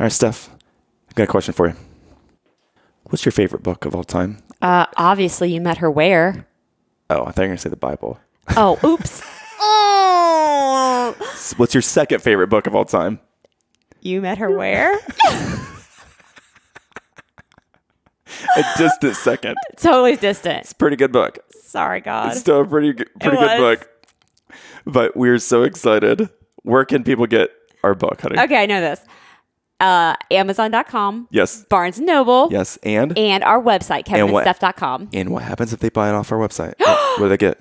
All right, Steph, I got a question for you. What's your favorite book of all time? Uh, obviously, you met her where? Oh, I thought you were going to say the Bible. Oh, oops. oh, What's your second favorite book of all time? you met her where? A distant second. totally distant. It's a pretty good book. Sorry, God. It's still a pretty good, pretty good book. But we're so excited. Where can people get our book, honey? Okay, I know this. Uh, Amazon.com, Yes. Barnes and Noble, Yes. And and our website, kevinandsteph.com. and what happens if they buy it off our website? what, what do they get?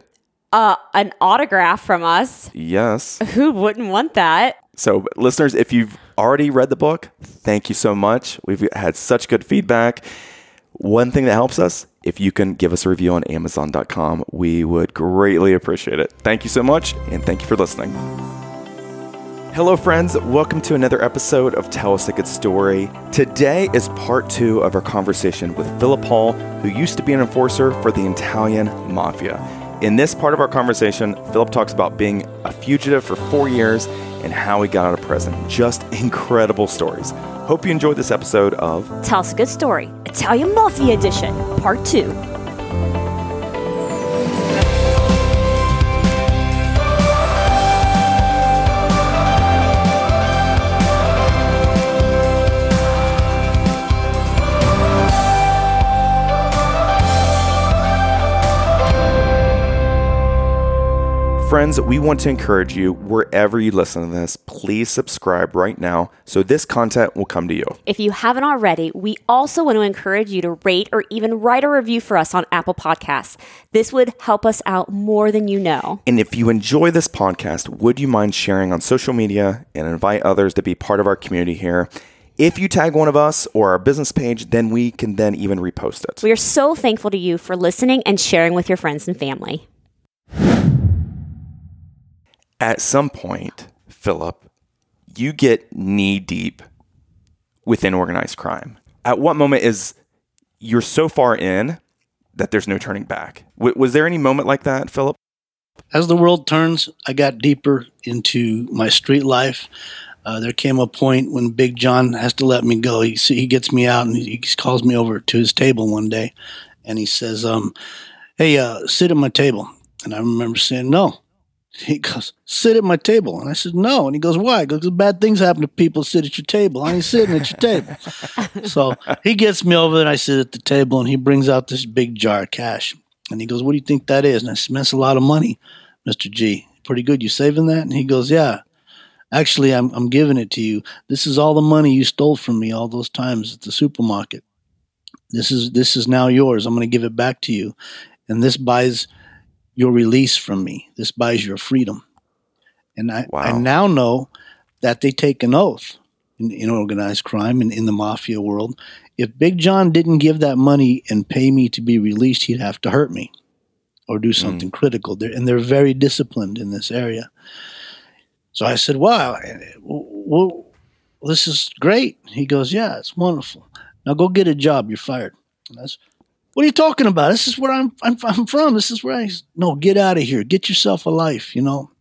Uh, an autograph from us. Yes. Who wouldn't want that? So, listeners, if you've already read the book, thank you so much. We've had such good feedback. One thing that helps us, if you can give us a review on Amazon.com, we would greatly appreciate it. Thank you so much, and thank you for listening. Hello, friends. Welcome to another episode of Tell Us a Good Story. Today is part two of our conversation with Philip Hall, who used to be an enforcer for the Italian Mafia. In this part of our conversation, Philip talks about being a fugitive for four years and how he got out of prison. Just incredible stories. Hope you enjoyed this episode of Tell us a good story. Italian Mafia Edition, Part 2. Friends, we want to encourage you wherever you listen to this, please subscribe right now so this content will come to you. If you haven't already, we also want to encourage you to rate or even write a review for us on Apple Podcasts. This would help us out more than you know. And if you enjoy this podcast, would you mind sharing on social media and invite others to be part of our community here? If you tag one of us or our business page, then we can then even repost it. We are so thankful to you for listening and sharing with your friends and family. At some point, Philip, you get knee deep within organized crime. At what moment is you're so far in that there's no turning back? W- was there any moment like that, Philip? As the world turns, I got deeper into my street life. Uh, there came a point when Big John has to let me go. He he gets me out and he calls me over to his table one day, and he says, um, "Hey, uh, sit at my table." And I remember saying, "No." He goes, "Sit at my table," and I said, "No." And he goes, "Why?" Because bad things happen to people sit at your table. I ain't sitting at your table. so he gets me over, and I sit at the table, and he brings out this big jar of cash, and he goes, "What do you think that is?" And I said, "That's a lot of money, Mister G. Pretty good. You saving that?" And he goes, "Yeah." Actually, I'm I'm giving it to you. This is all the money you stole from me all those times at the supermarket. This is this is now yours. I'm going to give it back to you, and this buys your release from me. This buys your freedom. And I, I now know that they take an oath in, in organized crime and in the mafia world. If Big John didn't give that money and pay me to be released, he'd have to hurt me or do something critical. They're, and they're very disciplined in this area. So I said, "Wow, eh, well, this is great." He goes, "Yeah, it's wonderful. Now go get a job. You're fired." And what are you talking about? This is where I'm, I'm, I'm from. This is where I. No, get out of here. Get yourself a life, you know,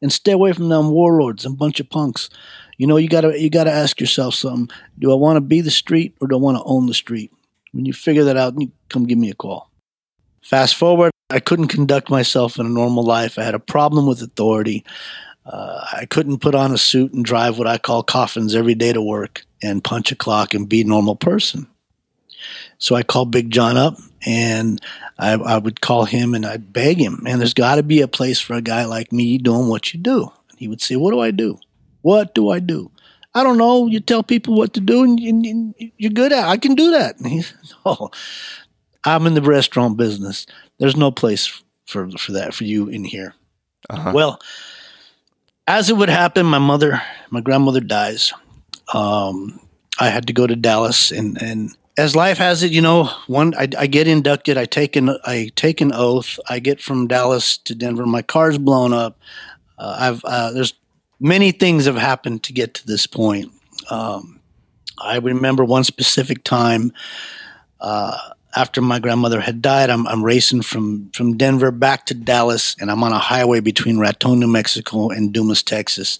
and stay away from them warlords and bunch of punks. You know, you gotta you gotta ask yourself something. Do I want to be the street or do I want to own the street? When you figure that out, you come give me a call. Fast forward, I couldn't conduct myself in a normal life. I had a problem with authority. Uh, I couldn't put on a suit and drive what I call coffins every day to work and punch a clock and be a normal person. So I called Big John up and I, I would call him and I'd beg him, man, there's got to be a place for a guy like me doing what you do. And he would say, What do I do? What do I do? I don't know. You tell people what to do and, and- and you're good at it. I can do that. And he said, Oh, I'm in the restaurant business. There's no place for, for that for you in here. Uh-huh. Well, as it would happen, my mother, my grandmother dies. Um, I had to go to Dallas, and, and as life has it, you know, one I, I get inducted. I take an I take an oath. I get from Dallas to Denver. My car's blown up. Uh, I've uh, there's many things have happened to get to this point. Um, I remember one specific time uh, after my grandmother had died, I'm, I'm racing from, from Denver back to Dallas, and I'm on a highway between Raton, New Mexico, and Dumas, Texas.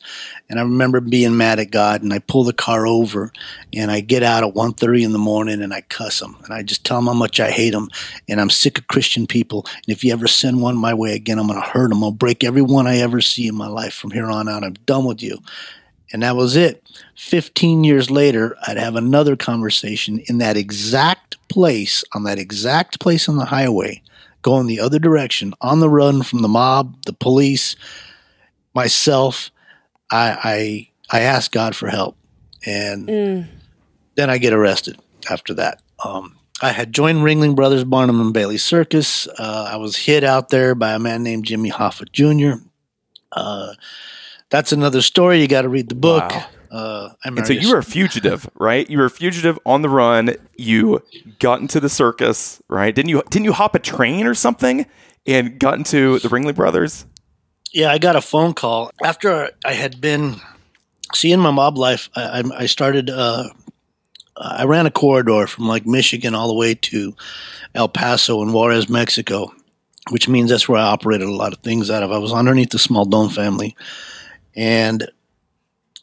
And I remember being mad at God, and I pull the car over, and I get out at 1.30 in the morning, and I cuss him, and I just tell him how much I hate him, and I'm sick of Christian people. And if you ever send one my way again, I'm going to hurt them. I'll break every one I ever see in my life from here on out. I'm done with you. And that was it. 15 years later, I'd have another conversation in that exact place, on that exact place on the highway, going the other direction, on the run from the mob, the police, myself. I I, I asked God for help. And Mm. then I get arrested after that. Um, I had joined Ringling Brothers Barnum and Bailey Circus. Uh, I was hit out there by a man named Jimmy Hoffa Jr. Uh, that's another story. You got to read the book. Wow. Uh, And so you were a fugitive, right? You were a fugitive on the run. You got into the circus, right? Didn't you? Didn't you hop a train or something and got into the Ringling Brothers? Yeah, I got a phone call after I had been seeing my mob life. I, I- I started. Uh, I ran a corridor from like Michigan all the way to El Paso and Juarez, Mexico, which means that's where I operated a lot of things out of. I was underneath the Smaldone family, and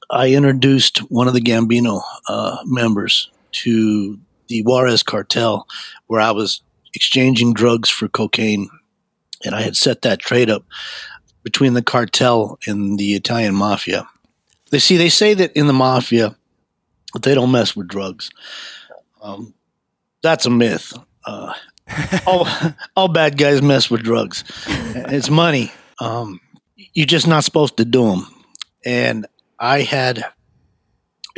I introduced one of the Gambino uh, members to the Juarez cartel, where I was exchanging drugs for cocaine, and I had set that trade up between the cartel and the Italian mafia. They see they say that in the mafia that they don't mess with drugs. Um, that's a myth. Uh, all all bad guys mess with drugs. It's money. Um, you're just not supposed to do them. And I had,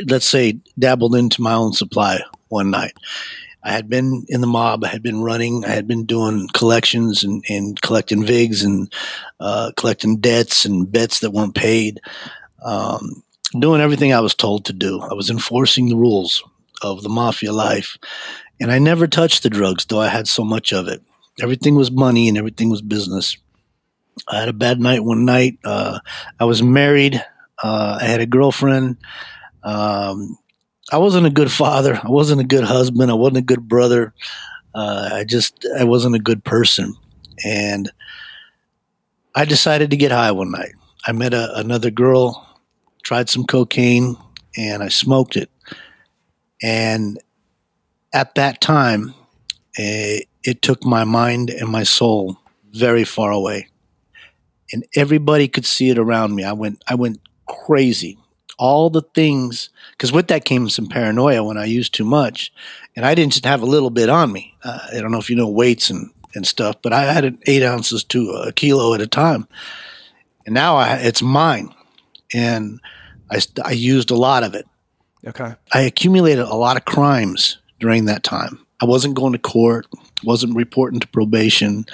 let's say, dabbled into my own supply one night. I had been in the mob. I had been running. I had been doing collections and, and collecting vigs and uh, collecting debts and bets that weren't paid, um, doing everything I was told to do. I was enforcing the rules of the mafia life. And I never touched the drugs, though I had so much of it. Everything was money and everything was business. I had a bad night one night. Uh, I was married. Uh, I had a girlfriend. Um, I wasn't a good father. I wasn't a good husband. I wasn't a good brother. Uh, I just, I wasn't a good person. And I decided to get high one night. I met a, another girl, tried some cocaine, and I smoked it. And at that time, eh, it took my mind and my soul very far away. And everybody could see it around me. I went, I went crazy. All the things, because with that came some paranoia when I used too much, and I didn't just have a little bit on me. Uh, I don't know if you know weights and and stuff, but I had eight ounces to a kilo at a time, and now I, it's mine, and I I used a lot of it. Okay. I accumulated a lot of crimes during that time. I wasn't going to court, wasn't reporting to probation.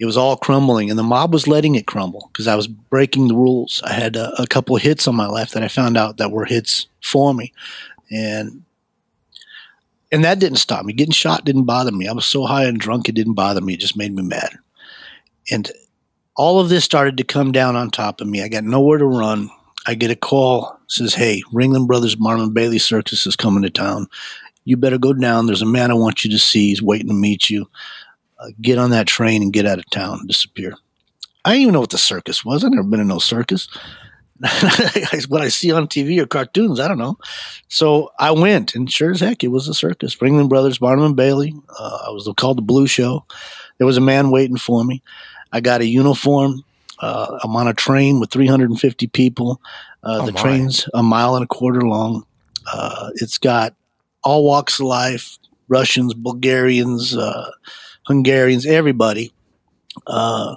It was all crumbling, and the mob was letting it crumble because I was breaking the rules. I had a, a couple of hits on my left that I found out that were hits for me, and and that didn't stop me. Getting shot didn't bother me. I was so high and drunk it didn't bother me. It just made me mad, and all of this started to come down on top of me. I got nowhere to run. I get a call says, "Hey, Ringling Brothers Marlon Bailey Circus is coming to town. You better go down. There's a man I want you to see. He's waiting to meet you. Uh, get on that train and get out of town. and Disappear." I didn't even know what the circus was. I've never been in no circus. what I see on TV or cartoons, I don't know. So I went, and sure as heck, it was a circus. Ringling Brothers, Barnum and Bailey. Uh, I was called the Blue Show. There was a man waiting for me. I got a uniform. Uh, I'm on a train with 350 people. Uh, Oh, the my. train's a mile and a quarter long. Uh, it's got all walks of life Russians, Bulgarians, uh, Hungarians, everybody. Uh,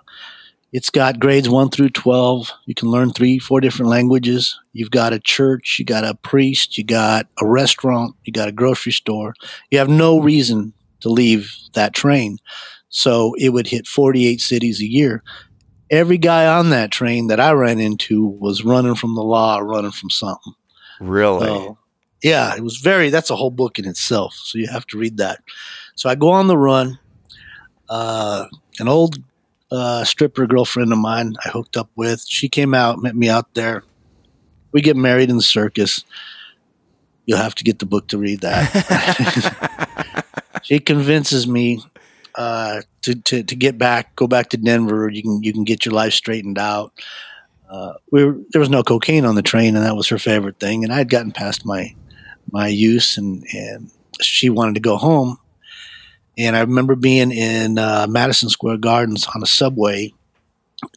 it's got grades 1 through 12. You can learn three, four different languages. You've got a church, you got a priest, you got a restaurant, you got a grocery store. You have no reason to leave that train. So it would hit 48 cities a year. Every guy on that train that I ran into was running from the law, running from something. Really? So, yeah, it was very, that's a whole book in itself. So you have to read that. So I go on the run. Uh, an old uh, stripper girlfriend of mine I hooked up with, she came out, met me out there. We get married in the circus. You'll have to get the book to read that. she convinces me uh, to, to to get back, go back to Denver. You can you can get your life straightened out. Uh, we were, there was no cocaine on the train, and that was her favorite thing. And I had gotten past my my use, and and she wanted to go home. And I remember being in uh, Madison Square Gardens on a subway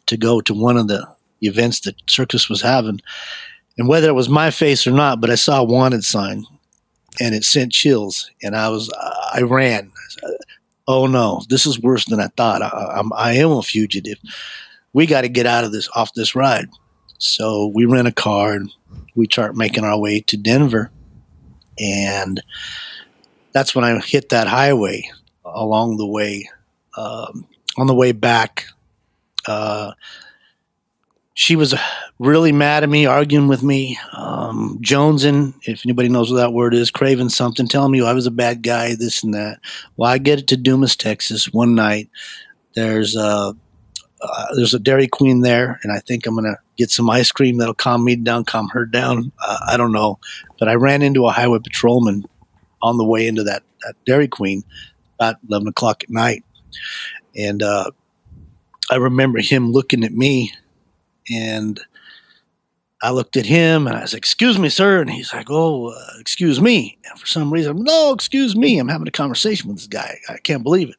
to go to one of the events that Circus was having. And whether it was my face or not, but I saw a wanted sign and it sent chills. And I was, I ran. Oh no, this is worse than I thought. I, I am a fugitive. We got to get out of this, off this ride. So we rent a car and we start making our way to Denver. And that's when I hit that highway along the way. Um, on the way back, uh, she was really mad at me, arguing with me, um, jonesing, if anybody knows what that word is, craving something, telling me I was a bad guy, this and that. Well, I get it to Dumas, Texas one night. There's a, uh, there's a Dairy Queen there, and I think I'm going to get some ice cream that'll calm me down, calm her down. Uh, I don't know. But I ran into a highway patrolman on the way into that, that Dairy Queen about 11 o'clock at night. And uh, I remember him looking at me and I looked at him and I was like, "Excuse me, sir," and he's like, "Oh, uh, excuse me." And for some reason, no, excuse me. I'm having a conversation with this guy. I can't believe it.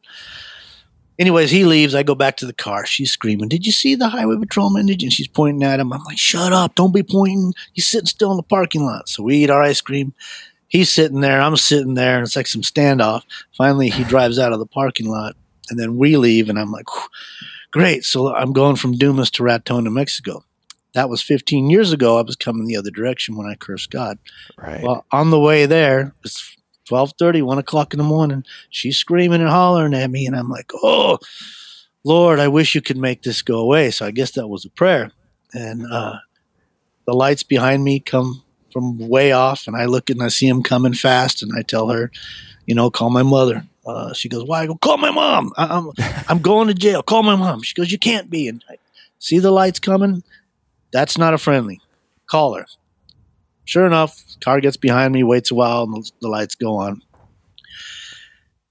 Anyways, he leaves. I go back to the car. She's screaming, "Did you see the highway patrolman?" And she's pointing at him. I'm like, "Shut up! Don't be pointing. He's sitting still in the parking lot." So we eat our ice cream. He's sitting there. I'm sitting there, and it's like some standoff. Finally, he drives out of the parking lot, and then we leave. And I'm like, "Great!" So I'm going from Dumas to Raton, New Mexico that was 15 years ago. I was coming the other direction when I cursed God. Right. Well, on the way there, it's 12:30, 1 o'clock in the morning. She's screaming and hollering at me, and I'm like, "Oh, Lord, I wish you could make this go away." So I guess that was a prayer. And uh, the lights behind me come from way off, and I look and I see him coming fast, and I tell her, you know, call my mother. Uh, she goes, "Why?" I go, "Call my mom. I- I'm I'm going to jail. Call my mom." She goes, "You can't be." And I see the lights coming. That's not a friendly. Call her. Sure enough, car gets behind me, waits a while, and the lights go on.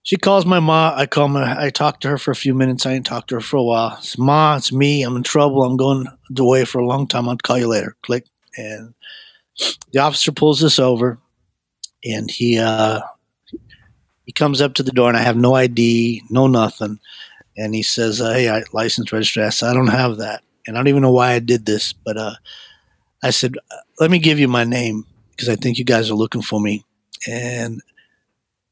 She calls my ma. I call my. I talk to her for a few minutes. I didn't talk to her for a while. It's ma. It's me. I'm in trouble. I'm going away for a long time. I'll call you later. Click. And the officer pulls this over, and he uh, he comes up to the door, and I have no ID, no nothing. And he says, uh, "Hey, I license registry." I said, "I don't have that." and I don't even know why I did this, but uh, I said, "Let me give you my name because I think you guys are looking for me." And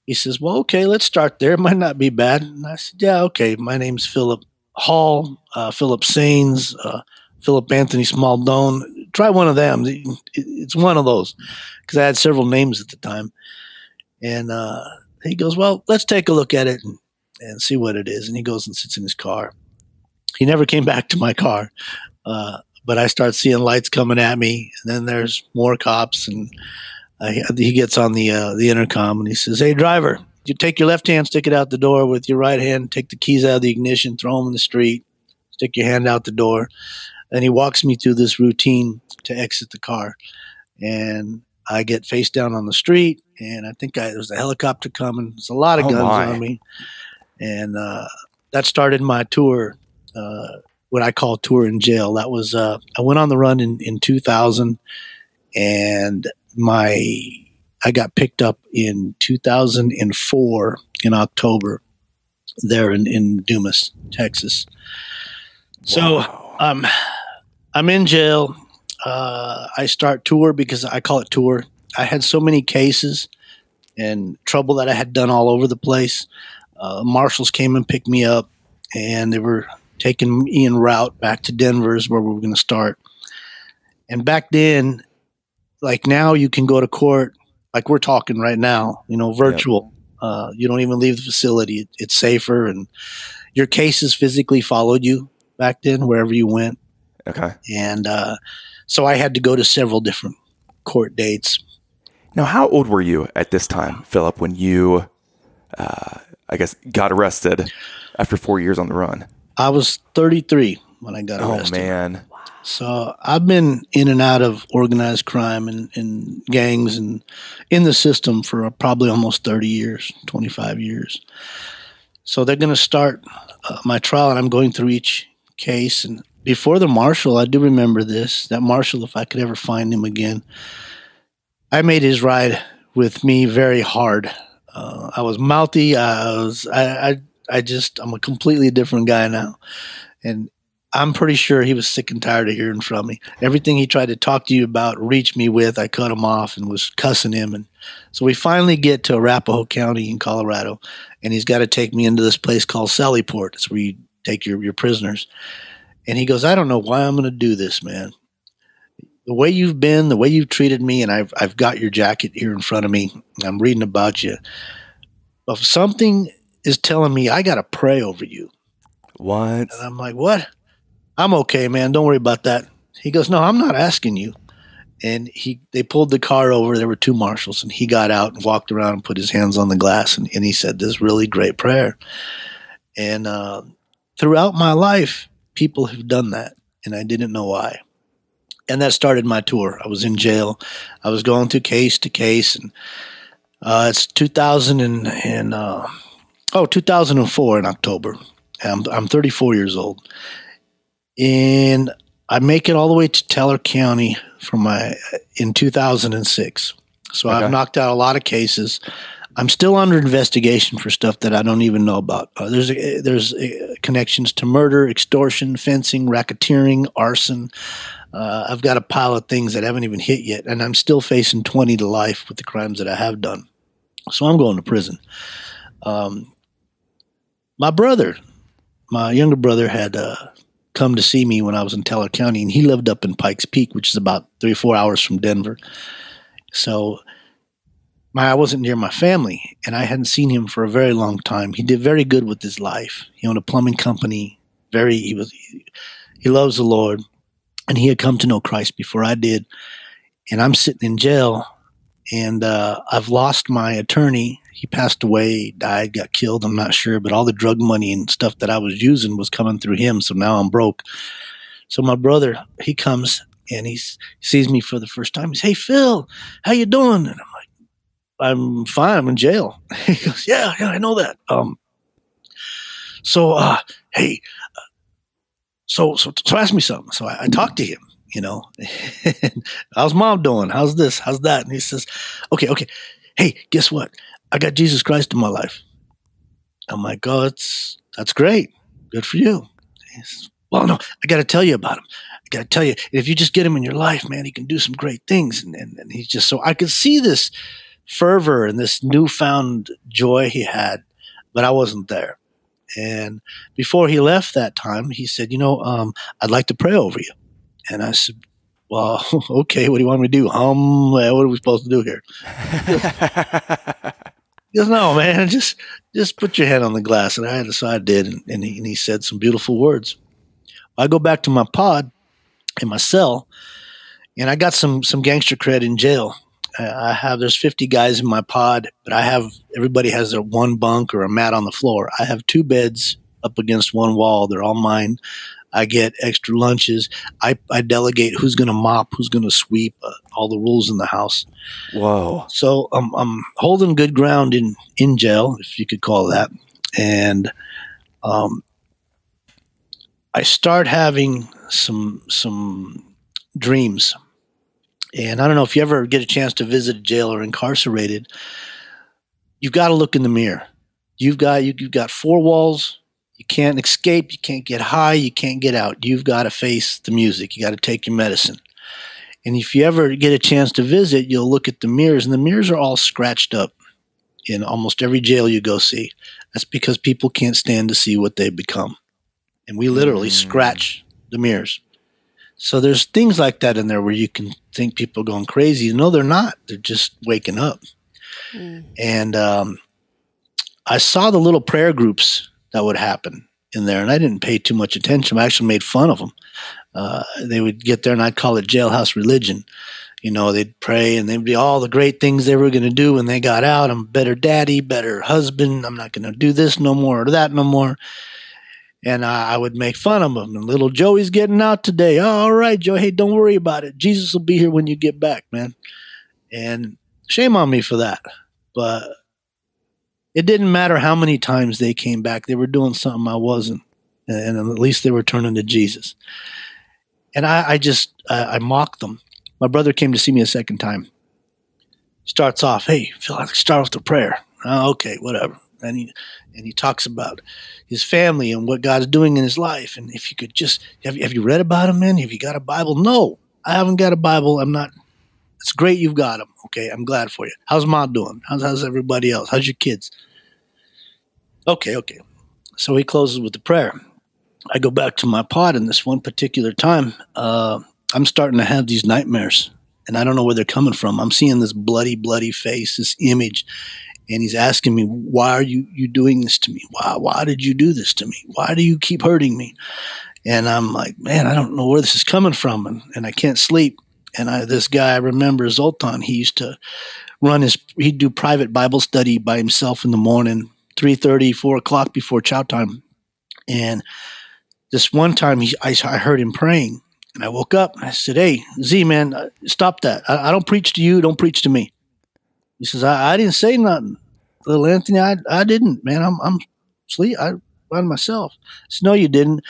he says, "Well, okay, let's start there. It might not be bad." And I said, "Yeah, okay. My name's Philip Hall, uh, Philip Sains, uh, Philip Anthony Smaldone. Try one of them. It's one of those because I had several names at the time." And uh, he goes, "Well, let's take a look at it and, and see what it is." And he goes and sits in his car he never came back to my car. Uh, but I start seeing lights coming at me, and then there's more cops, and uh, he gets on the uh, the intercom and he says, "Hey, driver, you take your left hand, stick it out the door with your right hand, take the keys out of the ignition, throw them in the street, stick your hand out the door." And he walks me through this routine to exit the car, and I get face down on the street, and I think I, there's a helicopter coming. There's a lot of Oh, guns my. on me, and uh, that started my tour uh, what I call tour in jail. That was uh, I went on the run in, in 2000, and my I got picked up in 2004 in October there in, in Dumas, Texas. So Wow. um, I'm in jail. Uh, I start tour because I call it tour. I had so many cases and trouble that I had done all over the place. Uh, marshals came and picked me up, and they were taking me en route back to Denver is where we were going to start. And back then, like now, you can go to court like we're talking right now. You know, virtual. Uh, you don't even leave the facility. It, it's safer, and your cases physically followed you back then wherever you went. okay. And uh, so I had to go to several different court dates. Now, how old were you at this time, Philip, when you, uh, I guess, got arrested after four years on the run? I was 33 when I got arrested. Oh man. So I've been in and out of organized crime and, and gangs and in the system for probably almost 30 years, 25 years. So they're going to start uh, my trial, and I'm going through each case. And before the marshal, I do remember this that marshal, if I could ever find him again, I made his ride with me very hard. Uh, I was mouthy. I was. I, I. I just. I'm a completely different guy now, and I'm pretty sure he was sick and tired of hearing from me. Everything he tried to talk to you about, reach me with, I cut him off and was cussing him. And so we finally get to Arapahoe County in Colorado, and he's got to take me into this place called Sallyport. It's where you take your, your prisoners. And he goes, I don't know why I'm going to do this, man. The way you've been, the way you've treated me, and I've, I've got your jacket here in front of me. I'm reading about you. If something is telling me I got to pray over you. What? And I'm like, what? I'm okay, man. Don't worry about that. He goes, no, I'm not asking you. And he, they pulled the car over. There were two marshals, and he got out and walked around and put his hands on the glass, and, and he said this really great prayer. And uh, throughout my life, people have done that, and I didn't know why. And that started my tour. I was in jail. I was going through case to case, and uh, it's 2000 and, and uh, oh 2004 in October. I'm, I'm 34 years old, and I make it all the way to Teller County for my in 2006. So Okay. I've knocked out a lot of cases. I'm still under investigation for stuff that I don't even know about. Uh, there's uh, there's uh, connections to murder, extortion, fencing, racketeering, arson. Uh, I've got a pile of things that haven't even hit yet, and I'm still facing 20 to life with the crimes that I have done. So I'm going to prison. Um, my brother, my younger brother, had uh, come to see me when I was in Teller County, and he lived up in Pikes Peak, which is about three or four hours from Denver. So my I wasn't near my family, and I hadn't seen him for a very long time. He did very good with his life. He owned a plumbing company. Very he was he loves the Lord, and he had come to know Christ before I did. And I'm sitting in jail, and uh, I've lost my attorney. He passed away, died, got killed. I'm not sure, but all the drug money and stuff that I was using was coming through him. So now I'm broke. So my brother, he comes and he sees me for the first time. He's, "Hey Phil, how you doing?" And I'm "I'm fine. I'm in jail." He goes, "Yeah, yeah, I know that." Um, so, uh, hey, uh, so so so ask me something. So I, I talked to him. You know, how's mom doing? How's this? How's that? And he says, "Okay, okay. Hey, guess what? I got Jesus Christ in my life." I'm like, "Oh, that's that's great. Good for you." Says, well, no, I got to tell you about him. I got to tell you, if you just get him in your life, man, he can do some great things. And, and, and he's just so, I could see this fervor and this newfound joy he had, but I wasn't there. And before he left that time, he said, You know, um, I'd like to pray over you. And I said, Well, okay, what do you want me to do? Um, what are we supposed to do here? He goes, No, man, just just put your hand on the glass. And I had so I did, and, and, he, and he said some beautiful words. I go back to my pod in my cell, and I got some some gangster cred in jail. I have there's 50 guys in my pod, but I have everybody has their one bunk or a mat on the floor. I have two beds up against one wall. They're all mine. I get extra lunches. I, I delegate who's going to mop, who's going to sweep, uh, all the rules in the house. Whoa. So um, I'm holding good ground in in jail, if you could call that, and um, I start having some some dreams. And I don't know if you ever get a chance to visit a jail or incarcerated, you've got to look in the mirror. You've got you, you've got four walls. You can't escape. You can't get high. You can't get out. You've got to face the music. You got to take your medicine. And if you ever get a chance to visit, you'll look at the mirrors, and the mirrors are all scratched up in almost every jail you go see. That's because people can't stand to see what they've become. And we literally Mm. scratch the mirrors. So there's things like that in there where you can think people are going crazy. No, they're not. They're just waking up. And um, I saw the little prayer groups that would happen in there, and I didn't pay too much attention. I actually made fun of them. Uh, they would get there, and I'd call it jailhouse religion. You know, they'd pray, and they'd be all the great things they were going to do when they got out. I'm better daddy, better husband. I'm not going to do this no more or that no more. And I, would make fun of him. And little Joey's getting out today. Oh, all right, Joe. Hey, don't worry about it. Jesus will be here when you get back, man. And shame on me for that. But it didn't matter how many times they came back. They were doing something I wasn't. And at least they were turning to Jesus. And I, I just, I, I mocked them. My brother came to see me a second time. Starts off, hey, Phil, I start with the prayer. Oh, okay, whatever. And he, and he talks about his family and what God's doing in his life. And if you could just, have, have you read about him, man? Have you got a Bible? No, I haven't got a Bible. I'm not, it's great you've got them. Okay, I'm glad for you. How's mom doing? How's, how's everybody else? How's your kids? Okay, okay. So he closes with the prayer. I go back to my pod, and this one particular time, uh, I'm starting to have these nightmares, and I don't know where they're coming from. I'm seeing this bloody, bloody face, this image, and he's asking me, "Why are you you doing this to me? Why why did you do this to me? Why do you keep hurting me?" And I'm like, "Man, I don't know where this is coming from, and, and I can't sleep." And I, this guy, I remember Zoltan. He used to run his. He'd do private Bible study by himself in the morning, 3.30, 4 o'clock before chow time, and this one time he, I, I heard him praying and I woke up and I said, Hey, Z, man, stop that. I, I don't preach to you. Don't preach to me. He says, I, I didn't say nothing. Little Anthony, I, I didn't, man. I'm, I'm sleep. I found myself. I No, you didn't.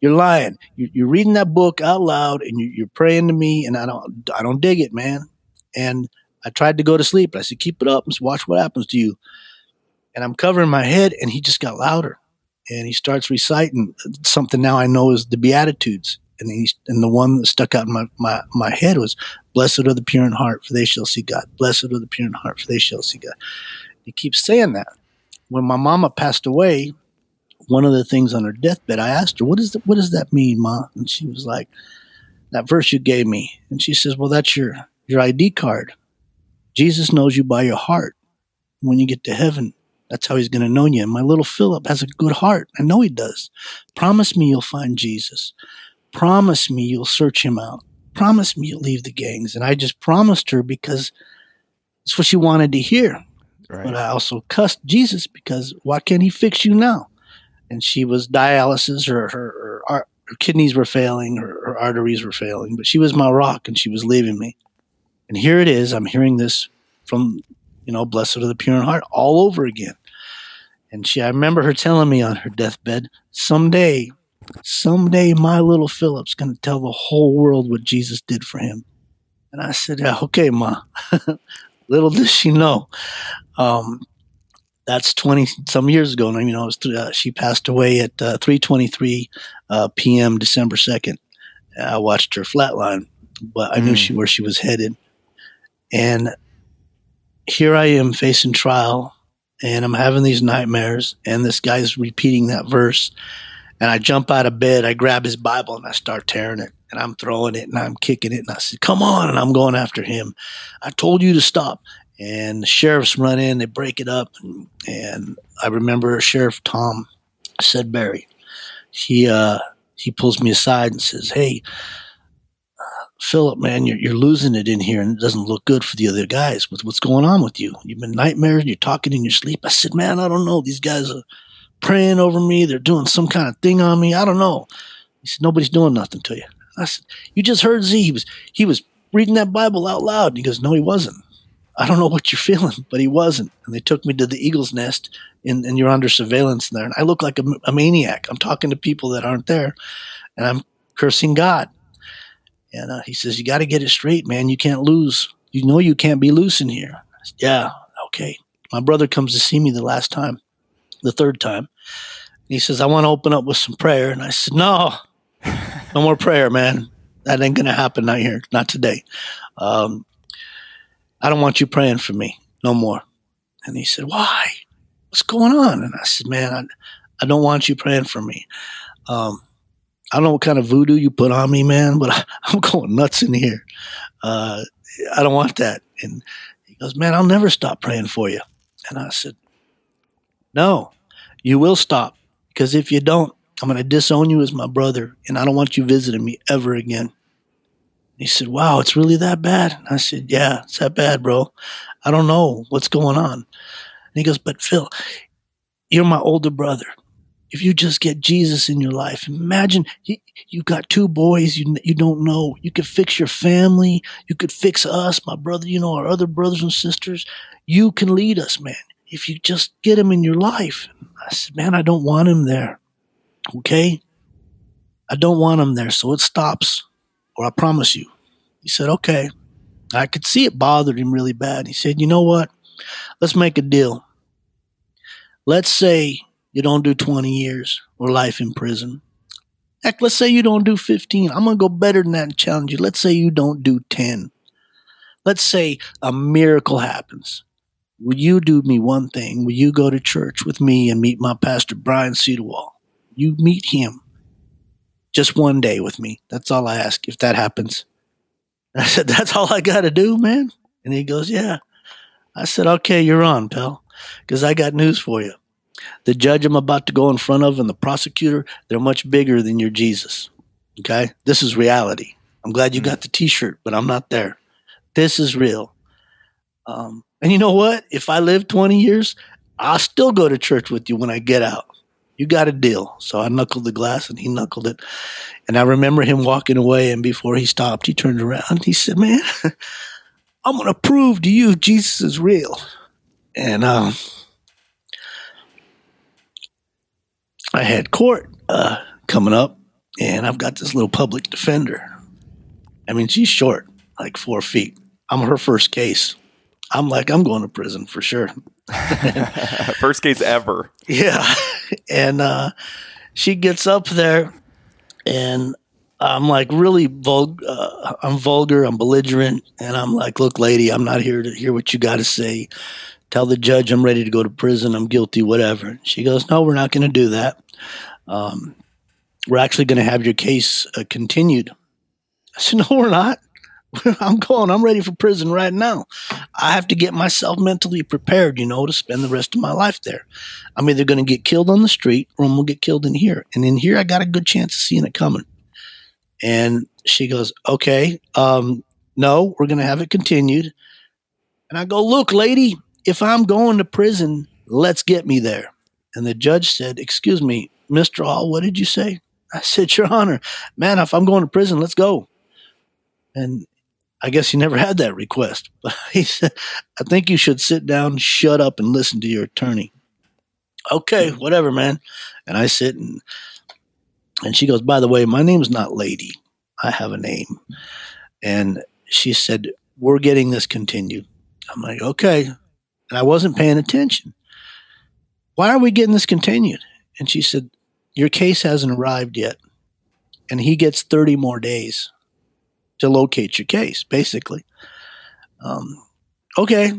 You're lying. You, you're reading that book out loud and you, you're praying to me and I don't, I don't dig it, man. And I tried to go to sleep. I said, keep it up and watch what happens to you. And I'm covering my head and he just got louder and he starts reciting something now I know is the Beatitudes. And he's, and the one that stuck out in my, my, my head was, Blessed are the pure in heart, for they shall see God. Blessed are the pure in heart, for they shall see God. He keeps saying that. When my mama passed away, one of the things on her deathbed, I asked her, "What is that? What does that mean, Ma?" And she was like, "That verse you gave me." And she says, "Well, that's your your ID card. Jesus knows you by your heart. When you get to heaven, that's how he's going to know you. And my little Philip has a good heart. I know he does. Promise me you'll find Jesus. Promise me you'll search him out. Promise me you'll leave the gangs. And I just promised her because it's what she wanted to hear. Right. But I also cussed Jesus because why can't he fix you now? And she was dialysis, her, her, her, her kidneys were failing, her, her arteries were failing, but she was my rock and she was leaving me. And here it is. I'm hearing this from you know, blessed are the pure in heart, all over again. And she, I remember her telling me on her deathbed, someday, someday my little Philip's going to tell the whole world what Jesus did for him. And I said, yeah, okay, ma. little does she know. Um, that's 20 some years ago. And, you know, was, uh, she passed away at uh, 3.23 uh, p.m. December 2nd. I watched her flatline, but I mm. knew she where she was headed. And here I am facing trial and I'm having these nightmares and this guy's repeating that verse and I jump out of bed, I grab his Bible and I start tearing it and I'm throwing it and I'm kicking it and I said, "Come on!" and I'm going after him. I told you to stop. And the sheriffs run in, they break it up, and, and I remember Sheriff Tom Sudbury. He uh, he pulls me aside and says, "Hey, Philip, man, you're, you're losing it in here and it doesn't look good for the other guys. With what's going on with you? You've been nightmares. You're talking in your sleep. I said, man, I don't know. These guys are praying over me. They're doing some kind of thing on me. I don't know. He said, nobody's doing nothing to you. I said, you just heard Z. He was, he was reading that Bible out loud. And he goes, no, he wasn't. I don't know what you're feeling, but he wasn't. And they took me to the eagle's nest and, and you're under surveillance there. And I look like a, a maniac. I'm talking to people that aren't there and I'm cursing God. And uh, he says, You got to get it straight, man. You can't lose. You know you can't be loose in here. Said, yeah, okay. My brother comes to see me the last time, the third time. He says, I want to open up with some prayer. And I said, No, no more prayer, man. That ain't going to happen not here, not today. Um, I don't want you praying for me no more. And he said, Why? What's going on? And I said, Man, I, I don't want you praying for me. Um, I don't know what kind of voodoo you put on me, man, but I, am going nuts in here. Uh, I don't want that. And he goes, man, I'll never stop praying for you. And I said, no, you will stop because if you don't, I'm going to disown you as my brother and I don't want you visiting me ever again. He said, wow, it's really that bad? And I said, yeah, it's that bad, bro. I don't know what's going on. And he goes, but Phil, you're my older brother if you just get Jesus in your life, imagine you, you got two boys you, you don't know. You could fix your family. You could fix us, my brother, you know, our other brothers and sisters. You can lead us, man. If you just get him in your life. I said, man, I don't want him there. Okay. I don't want him there. So it stops, or I promise you. He said, okay. I could see it bothered him really bad. He said, you know what? Let's make a deal. Let's say you don't do 20 years or life in prison. Heck, let's say you don't do 15. I'm going to go better than that and challenge you. Let's say you don't do 10. Let's say a miracle happens. Will you do me one thing? Will you go to church with me and meet my pastor, Brian Cedarwall? You meet him just one day with me. That's all I ask if that happens. And I said, That's all I got to do, man? And he goes, Yeah. I said, Okay, you're on, pal, because I got news for you. The judge I'm about to go in front of and the prosecutor, they're much bigger than your Jesus. Okay? This is reality. I'm glad you got the t shirt, but I'm not there. This is real. Um, and you know what? If I live 20 years, I'll still go to church with you when I get out. You got a deal. So I knuckled the glass and he knuckled it. And I remember him walking away. And before he stopped, he turned around he said, Man, I'm going to prove to you Jesus is real. And um, I had court uh, coming up, and I've got this little public defender. I mean, she's short, like four feet. I'm her first case. I'm like, I'm going to prison for sure. First case ever. Yeah. And uh, she gets up there, and I'm like really vulgar. Uh, I'm vulgar. I'm belligerent, and I'm like, "Look, lady, I'm not here to hear what you got to say. Tell the judge I'm ready to go to prison. I'm guilty, whatever." She goes, "No, we're not going to do that. Um, we're actually going to have your case uh, continued." I said, "No, we're not. I'm going. I'm ready for prison right now. I have to get myself mentally prepared, you know, to spend the rest of my life there. I'm either going to get killed on the street or I'm going to get killed in here. And in here, I got a good chance of seeing it coming." And she goes, okay, um, no, we're going to have it continued. And I go, look, lady, if I'm going to prison, let's get me there. And the judge said, excuse me, Mr. Hall, what did you say? I said, Your Honor, man, if I'm going to prison, let's go. And I guess he never had that request. But he said, I think you should sit down, shut up, and listen to your attorney. Okay, hmm. whatever, man. And I sit and and she goes, By the way, my name's not Lady. I have a name. And she said, We're getting this continued. I'm like, Okay. And I wasn't paying attention. Why are we getting this continued? And she said, Your case hasn't arrived yet. And he gets 30 more days to locate your case, basically. Um, okay.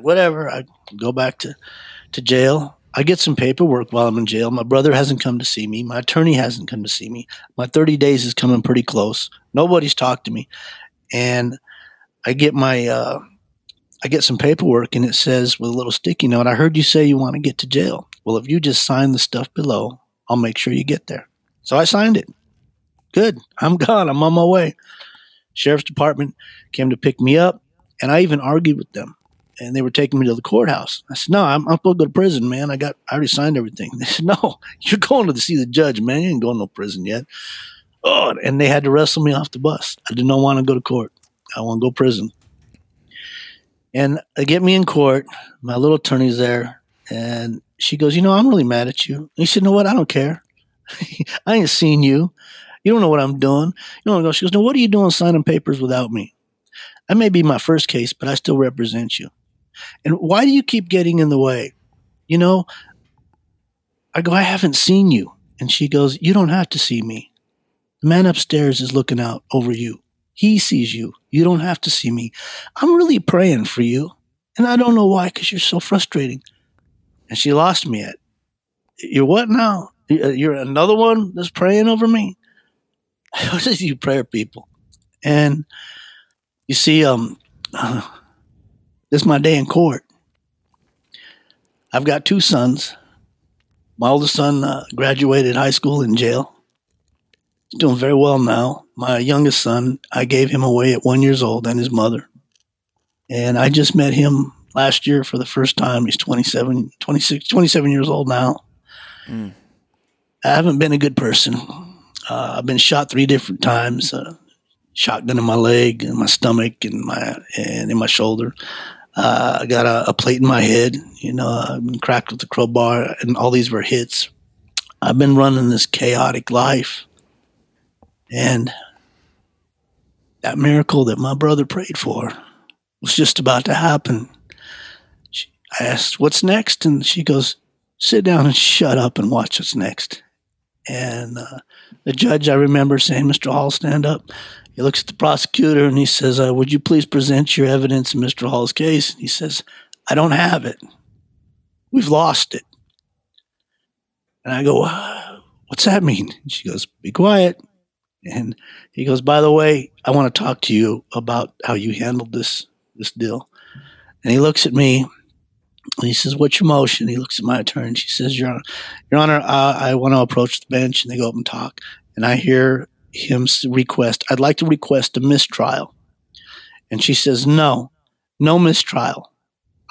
Whatever. I go back to, to jail. I get some paperwork while I'm in jail. My brother hasn't come to see me. My attorney hasn't come to see me. My 30 days is coming pretty close. Nobody's talked to me. And I get my, uh, I get some paperwork and it says with a little sticky note, I heard you say you want to get to jail. Well, if you just sign the stuff below, I'll make sure you get there. So I signed it. Good. I'm gone. I'm on my way. Sheriff's Department came to pick me up, and I even argued with them and they were taking me to the courthouse. I said, "No, I'm, I'm supposed to go to prison, man. I got, I already signed everything." They said, "No, you're going to see the judge, man. You ain't going to no prison yet." Oh, and they had to wrestle me off the bus. I did not want to go to court. I want to go to prison. And they get me in court. My little attorney's there, and she goes, "You know, I'm really mad at you." And he said, "No, what? I don't care. I ain't seen you. You don't know what I'm doing. You don't know." She goes, "No, what are you doing signing papers without me?" That may be my first case, but I still represent you. And why do you keep getting in the way? You know, I go, I haven't seen you. And she goes, You don't have to see me. The man upstairs is looking out over you. He sees you. You don't have to see me. I'm really praying for you. And I don't know why, because you're so frustrating. And she lost me at, You're what now? Uh, you're another one that's praying over me? What is you prayer people? And you see, um, uh, this is my day in court. I've got two sons. My oldest son uh, graduated high school in jail. He's doing very well now. My youngest son, I gave him away at one years old and his mother. And I just met him last year for the first time. He's 27, 26, 27 years old now. Mm. I haven't been a good person. Uh, I've been shot three different times. Uh, shotgun in my leg, in my stomach, and my and in my shoulder. Uh, I got a, a, plate in my head. You know, I've been cracked with a crowbar, and all these were hits. I've been running this chaotic life, and that miracle that my brother prayed for was just about to happen. She, I asked, "What's next?" and she goes, "Sit down and shut up and watch what's next." And uh, the judge, I remember saying, "Mr. Hall, stand up." He looks at the prosecutor and he says, uh, "Would you please present your evidence in Mr. Hall's case?" And he says, "I don't have it. We've lost it." And I go, "What's that mean?" And she goes, "Be quiet." And he goes, "By the way, I want to talk to you about how you handled this this deal." And he looks at me and he says, "What's your motion?" He looks at my attorney. She says, "Your Honor, Your Honor, uh, I want to approach the bench." And they go up and talk. And I hear him request, "I'd like to request a mistrial." And she says, "No, no mistrial.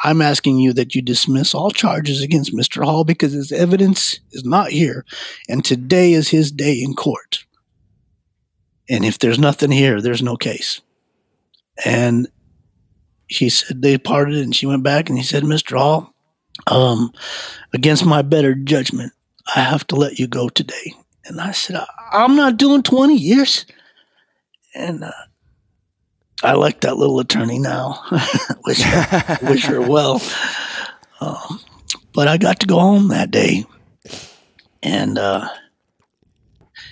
I'm asking you that you dismiss all charges against Mr. Hall because his evidence is not here, and today is his day in court. And if there's nothing here, there's no case." And he said they parted and she went back and he said, Mr. Hall, um, against my better judgment, I have to let you go today. And I said, I'm not doing 20 years. And uh, I like that little attorney now. wish, her, wish her well. Um, but I got to go home that day. And uh,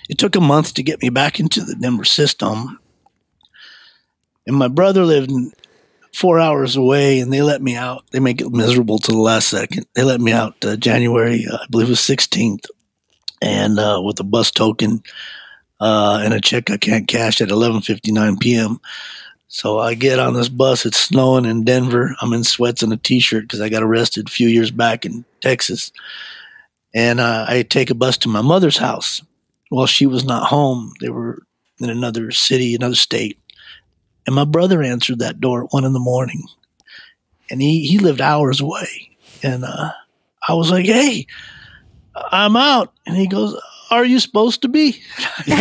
it took a month to get me back into the Denver system. And my brother lived in four hours away, and they let me out. They make it miserable to the last second. They let me out uh, January, uh, I believe it was 16th, and uh, with a bus token uh, and a check I can't cash at 11:59 p.m. So I get on this bus. It's snowing in Denver. I'm in sweats and a t-shirt because I got arrested a few years back in Texas, and uh, I take a bus to my mother's house. Well, she was not home. They were in another city, another state and my brother answered that door at one in the morning. And he, he lived hours away. And uh, I was like, hey, I'm out. And he goes, Are you supposed to be?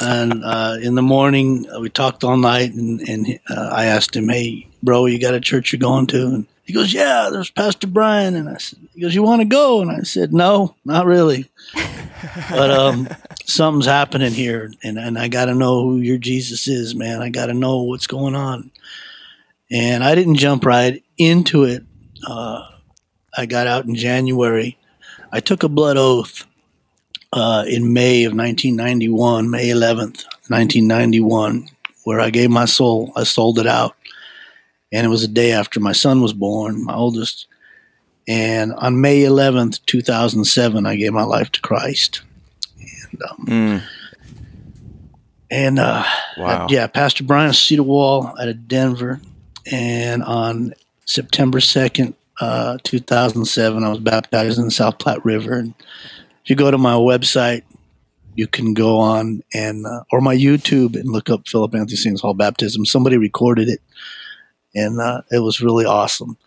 and uh, in the morning, uh, we talked all night. And, and uh, I asked him, Hey, bro, you got a church you're going to? And he goes, Yeah, there's Pastor Brian. And I said, He goes, You want to go? And I said, No, not really. but um, something's happening here, and, and I got to know who your Jesus is, man. I got to know what's going on. And I didn't jump right into it. Uh, I got out in January. I took a blood oath uh, in May of 1991, May 11th, 1991, where I gave my soul. I sold it out. And it was a day after my son was born, my oldest. And on May 11th, 2007, I gave my life to Christ. And, um, mm. and uh, wow. yeah, Pastor Brian Cedar Wall out of Denver. And on September 2nd, uh, 2007, I was baptized in the South Platte River. And if you go to my website, you can go on and, uh, or my YouTube and look up Philip Anthony Sings Hall Baptism. Somebody recorded it, and uh, it was really awesome.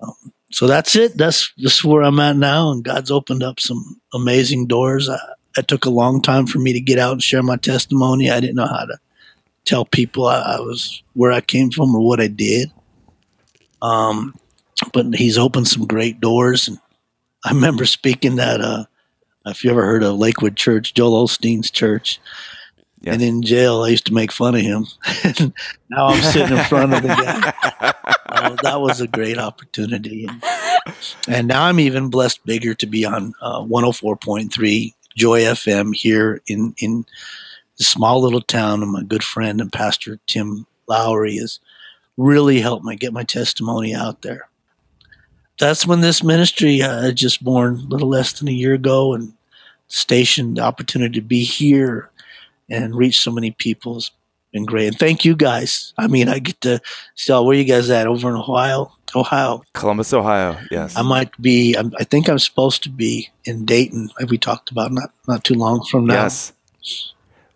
Um, so that's it. That's just where I'm at now, and God's opened up some amazing doors. I, it took a long time for me to get out and share my testimony. I didn't know how to tell people I, I was where I came from or what I did. Um, but He's opened some great doors, and I remember speaking at uh, if you ever heard of Lakewood Church, Joel Osteen's church. Yes. And in jail, I used to make fun of him. now I'm sitting in front of the guy. uh, that was a great opportunity. And, and, now I'm even blessed bigger to be on uh, 104.3 Joy FM here in, in the small little town. And my good friend and pastor Tim Lowry has really helped me get my testimony out there. That's when this ministry uh, just born a little less than a year ago and stationed the opportunity to be here and reach so many people has been great. And thank you guys. I mean, I get to see where you guys at over in Ohio, Ohio, Columbus, Ohio. Yes, I might be. I'm, i think I'm supposed to be in Dayton, like we talked about not not too long from now. Yes.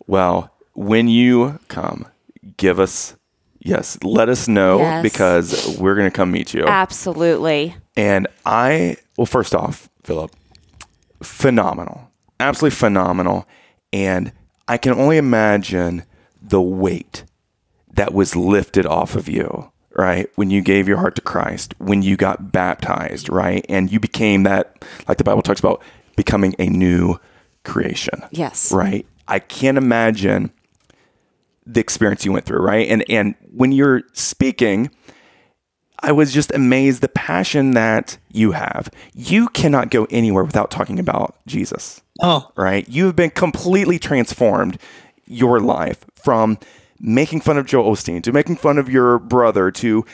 Well, when you come, give us yes, let us know yes. because we're going to come meet you. Absolutely. And I, well, first off, Philip, phenomenal, absolutely phenomenal. And I can only imagine the weight that was lifted off of you, right? When you gave your heart to Christ, when you got baptized, right? And you became that, like the Bible talks about, becoming a new creation. Yes. Right. I can't imagine the experience you went through, right? And and when you're speaking, I was just amazed the passion that you have. You cannot go anywhere without talking about Jesus Oh, right? You have been completely transformed your life from making fun of Joel Osteen to making fun of your brother to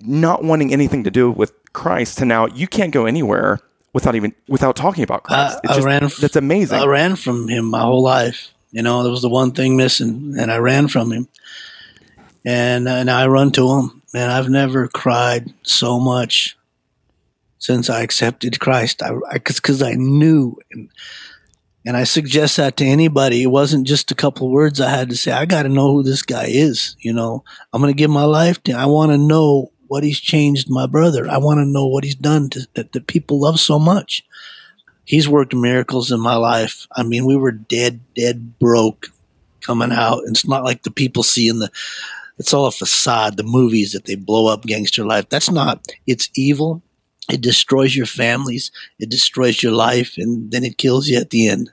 not wanting anything to do with Christ to now you can't go anywhere without even without talking about Christ. I, It's I ran. that's amazing. I ran from him my whole life. You know, there was the one thing missing, and I ran from him. And and I run to him, and I've never cried so much since I accepted Christ. I because I knew, and and I suggest that to anybody. It wasn't just a couple words I had to say. I got to know who this guy is. You know, I'm going to give my life to. I want to know what he's changed my brother. I want to know what he's done to, that that people love so much he's worked miracles in my life. I mean, we were dead, dead broke coming out. And It's not like the people see in the, it's all a facade, the movies that they blow up gangster life. That's not, it's evil. It destroys your families. It destroys your life. And then it kills you at the end.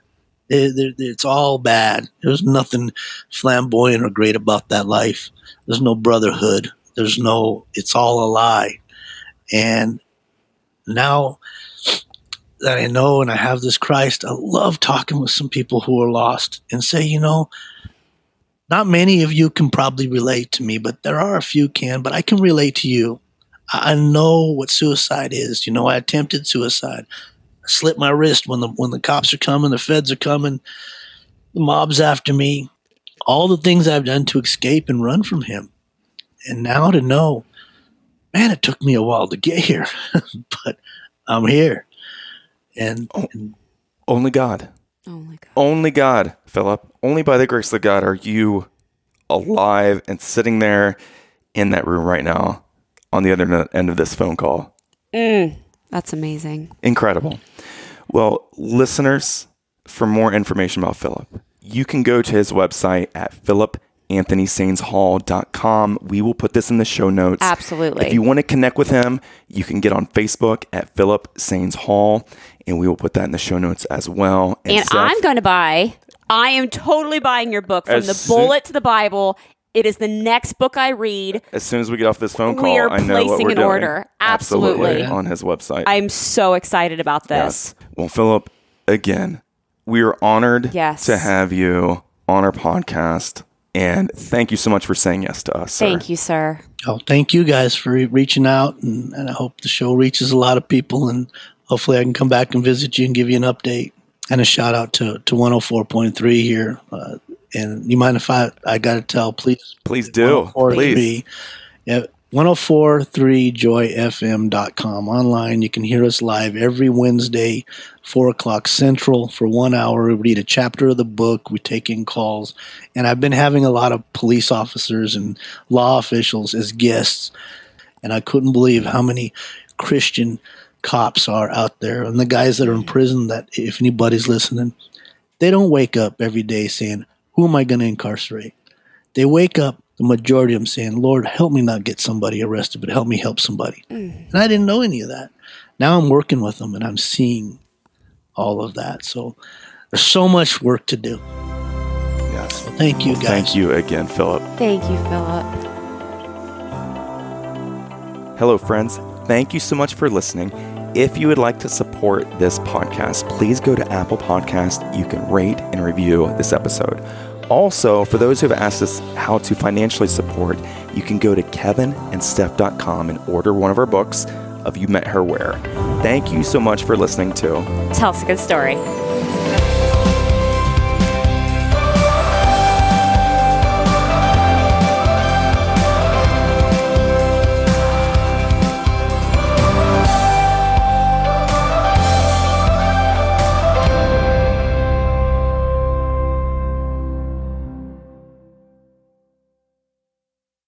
It- it- it's all bad. There's nothing flamboyant or great about that life. There's no brotherhood. There's no, it's all a lie. And now that I know and I have this Christ, I love talking with some people who are lost and say, you know, not many of you can probably relate to me, but there are a few can, but I can relate to you. I I know what suicide is. You know, I attempted suicide. I slit my wrist when the when the cops are coming, the feds are coming, the mob's after me. All the things I've done to escape and run from him. And now to know, man, it took me a while to get here, but I'm here. And, oh. and Only God. Oh my God. Only God, Philip. Only by the grace of God are you alive and sitting there in that room right now on the other end of this phone call. Mm, that's amazing. Incredible. Well, listeners, for more information about Philip, you can go to his website at philipanthonysainshall.com. We will put this in the show notes. Absolutely. If you want to connect with him, you can get on Facebook at Philip Sains Hall, and we will put that in the show notes as well. And Seth, I'm going to buy, I am totally buying your book from the bullet to the Bible. It is the next book I read. as soon as we get off this phone call, We call, are I know what placing we're an doing. order. Absolutely. on his website. I'm so excited about this. Yes. Well, Philip, again, we are honored Yes. to have you on our podcast. And thank you so much for saying yes to us. sir. Thank you, sir. Oh, thank you guys for re- reaching out, and, and I hope the show reaches a lot of people, and hopefully I can come back and visit you and give you an update and a shout out to to 104.3 here. Uh, and you mind if I I got to tell, please, Please do. 104.3, Please. Yeah, 1043joyfm.com online. You can hear us live every Wednesday, 4 o'clock Central for one hour. We read a chapter of the book. We take in calls. And I've been having a lot of police officers and law officials as guests. And I couldn't believe how many Christian cops are out there and the guys that are in prison that if anybody's listening, they don't wake up every day saying, Who am I going to incarcerate? They wake up, the majority of them saying, Lord, help me not get somebody arrested, but help me help somebody. And I didn't know any of that. Now I'm working with them and I'm seeing all of that. So there's so much work to do. Yes. Thank you, guys. Thank you again, Philip. Thank you, Philip. Hello, friends. Thank you so much for listening. If you would like to support this podcast, please go to Apple Podcast. You can rate and review this episode. Also, for those who have asked us how to financially support, you can go to kevinandsteph.com and order one of our books of You Met Her Where. Thank you so much for listening to Tell us a good story.